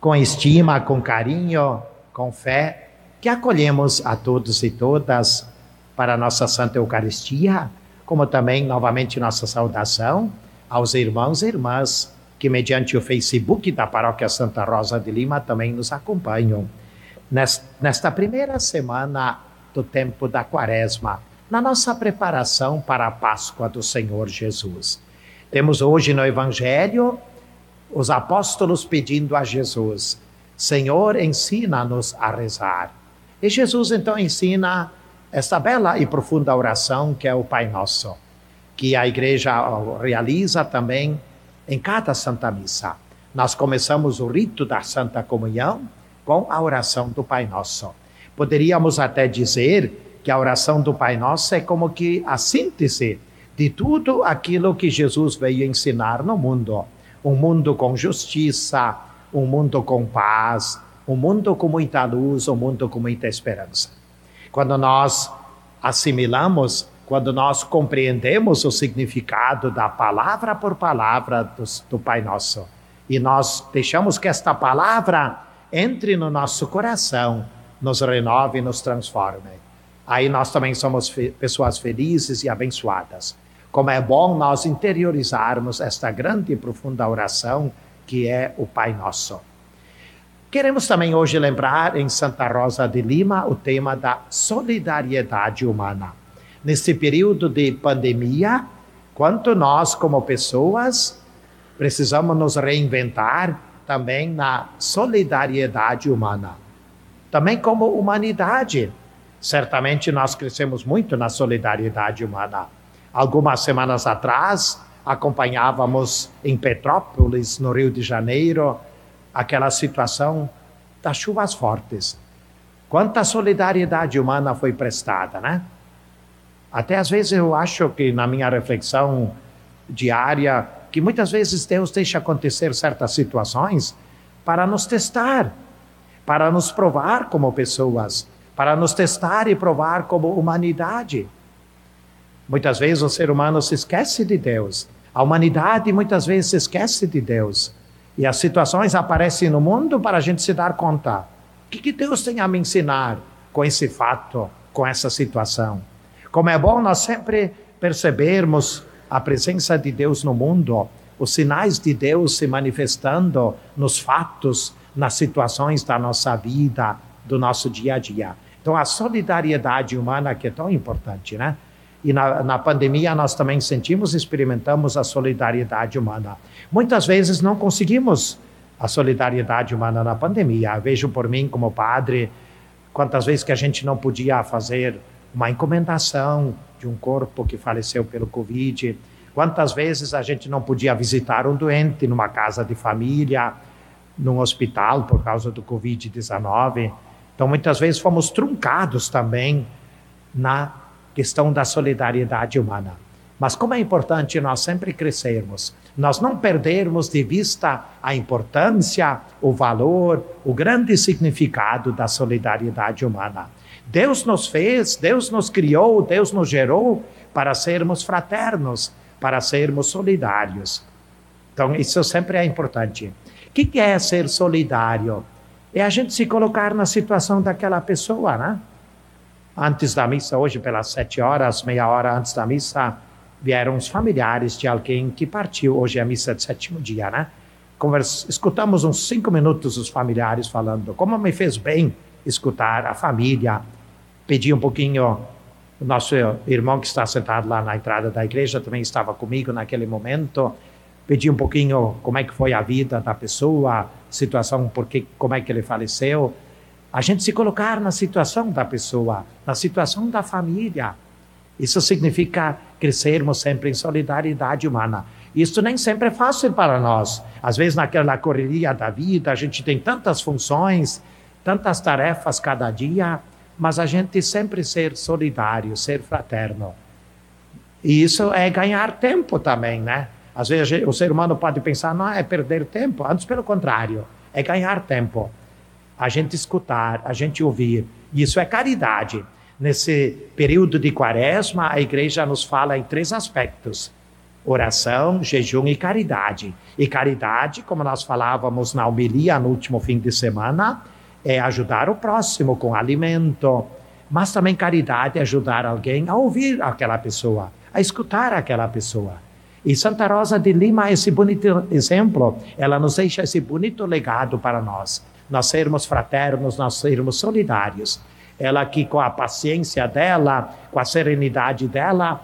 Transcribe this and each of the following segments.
com estima, com carinho, com fé, que acolhemos a todos e todas para a nossa Santa Eucaristia, como também, novamente, nossa saudação aos irmãos e irmãs que, mediante o Facebook da Paróquia Santa Rosa de Lima, também nos acompanham. Nesta primeira semana do tempo da Quaresma, na nossa preparação para a Páscoa do Senhor Jesus. Temos hoje no Evangelho os apóstolos pedindo a Jesus: Senhor, ensina-nos a rezar. E Jesus então ensina esta bela e profunda oração que é o Pai Nosso, que a igreja realiza também em cada Santa Missa. Nós começamos o rito da Santa Comunhão com a oração do Pai Nosso. Poderíamos até dizer que a oração do Pai Nosso é como que a síntese de tudo aquilo que Jesus veio ensinar no mundo. Um mundo com justiça, um mundo com paz, um mundo com muita luz, um mundo com muita esperança. Quando nós assimilamos, quando nós compreendemos o significado da palavra por palavra do, do Pai Nosso, e nós deixamos que esta palavra entre no nosso coração, nos renove e nos transforme. Aí nós também somos fe pessoas felizes e abençoadas. Como é bom nós interiorizarmos esta grande e profunda oração que é o Pai Nosso. Queremos também hoje lembrar em Santa Rosa de Lima o tema da solidariedade humana. Nesse período de pandemia, quanto nós, como pessoas, precisamos nos reinventar também na solidariedade humana. Também como humanidade. Certamente nós crescemos muito na solidariedade humana. Algumas semanas atrás, acompanhávamos em Petrópolis, no Rio de Janeiro, aquela situação das chuvas fortes. Quanta solidariedade humana foi prestada, né? Até às vezes eu acho que na minha reflexão diária, que muitas vezes Deus deixa acontecer certas situações para nos testar, para nos provar como pessoas, para nos testar e provar como humanidade. Muitas vezes o ser humano se esquece de Deus. A humanidade muitas vezes se esquece de Deus. E as situações aparecem no mundo para a gente se dar conta. O que, que Deus tem a me ensinar com esse fato, com essa situação? Como é bom nós sempre percebermos a presença de Deus no mundo, os sinais de Deus se manifestando nos fatos, nas situações da nossa vida, do nosso dia a dia. Então, a solidariedade humana que é tão importante, né? E na, na pandemia nós também sentimos, experimentamos a solidariedade humana. Muitas vezes não conseguimos a solidariedade humana na pandemia. Vejo por mim como padre quantas vezes que a gente não podia fazer uma encomendação de um corpo que faleceu pelo Covid. Quantas vezes a gente não podia visitar um doente numa casa de família, num hospital por causa do Covid-19. Então, muitas vezes fomos truncados também na questão da solidariedade humana. Mas como é importante nós sempre crescermos, nós não perdermos de vista a importância, o valor, o grande significado da solidariedade humana. Deus nos fez, Deus nos criou, Deus nos gerou para sermos fraternos, para sermos solidários. Então, isso sempre é importante. O que é ser solidário? É a gente se colocar na situação daquela pessoa, né? Antes da missa, hoje pelas sete horas, meia hora antes da missa, vieram os familiares de alguém que partiu. Hoje é a missa de sétimo dia, né? Escutamos uns cinco minutos os familiares falando como me fez bem escutar a família. Pedi um pouquinho, o nosso irmão que está sentado lá na entrada da igreja também estava comigo naquele momento. Pedi um pouquinho como é que foi a vida da pessoa, situação, porque, como é que ele faleceu a gente se colocar na situação da pessoa, na situação da família. Isso significa crescermos sempre em solidariedade humana. Isso nem sempre é fácil para nós. Às vezes, naquela correria da vida, a gente tem tantas funções, tantas tarefas cada dia, mas a gente sempre ser solidário, ser fraterno. E isso é ganhar tempo também, né? Às vezes o ser humano pode pensar, não é perder tempo, antes pelo contrário, é ganhar tempo a gente escutar, a gente ouvir. Isso é caridade. Nesse período de quaresma, a igreja nos fala em três aspectos: oração, jejum e caridade. E caridade, como nós falávamos na homilia no último fim de semana, é ajudar o próximo com alimento, mas também caridade é ajudar alguém a ouvir aquela pessoa, a escutar aquela pessoa. E Santa Rosa de Lima esse bonito exemplo, ela nos deixa esse bonito legado para nós. Nós sermos fraternos, nós sermos solidários. Ela que com a paciência dela, com a serenidade dela,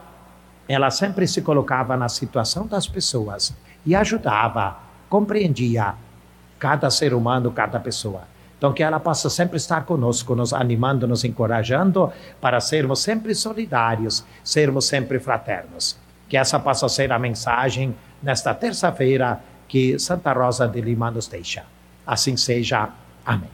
ela sempre se colocava na situação das pessoas e ajudava, compreendia cada ser humano, cada pessoa. Então, que ela possa sempre estar conosco, nos animando, nos encorajando para sermos sempre solidários, sermos sempre fraternos. Que essa possa ser a mensagem nesta terça-feira que Santa Rosa de Lima nos deixa. Assim seja. Amém.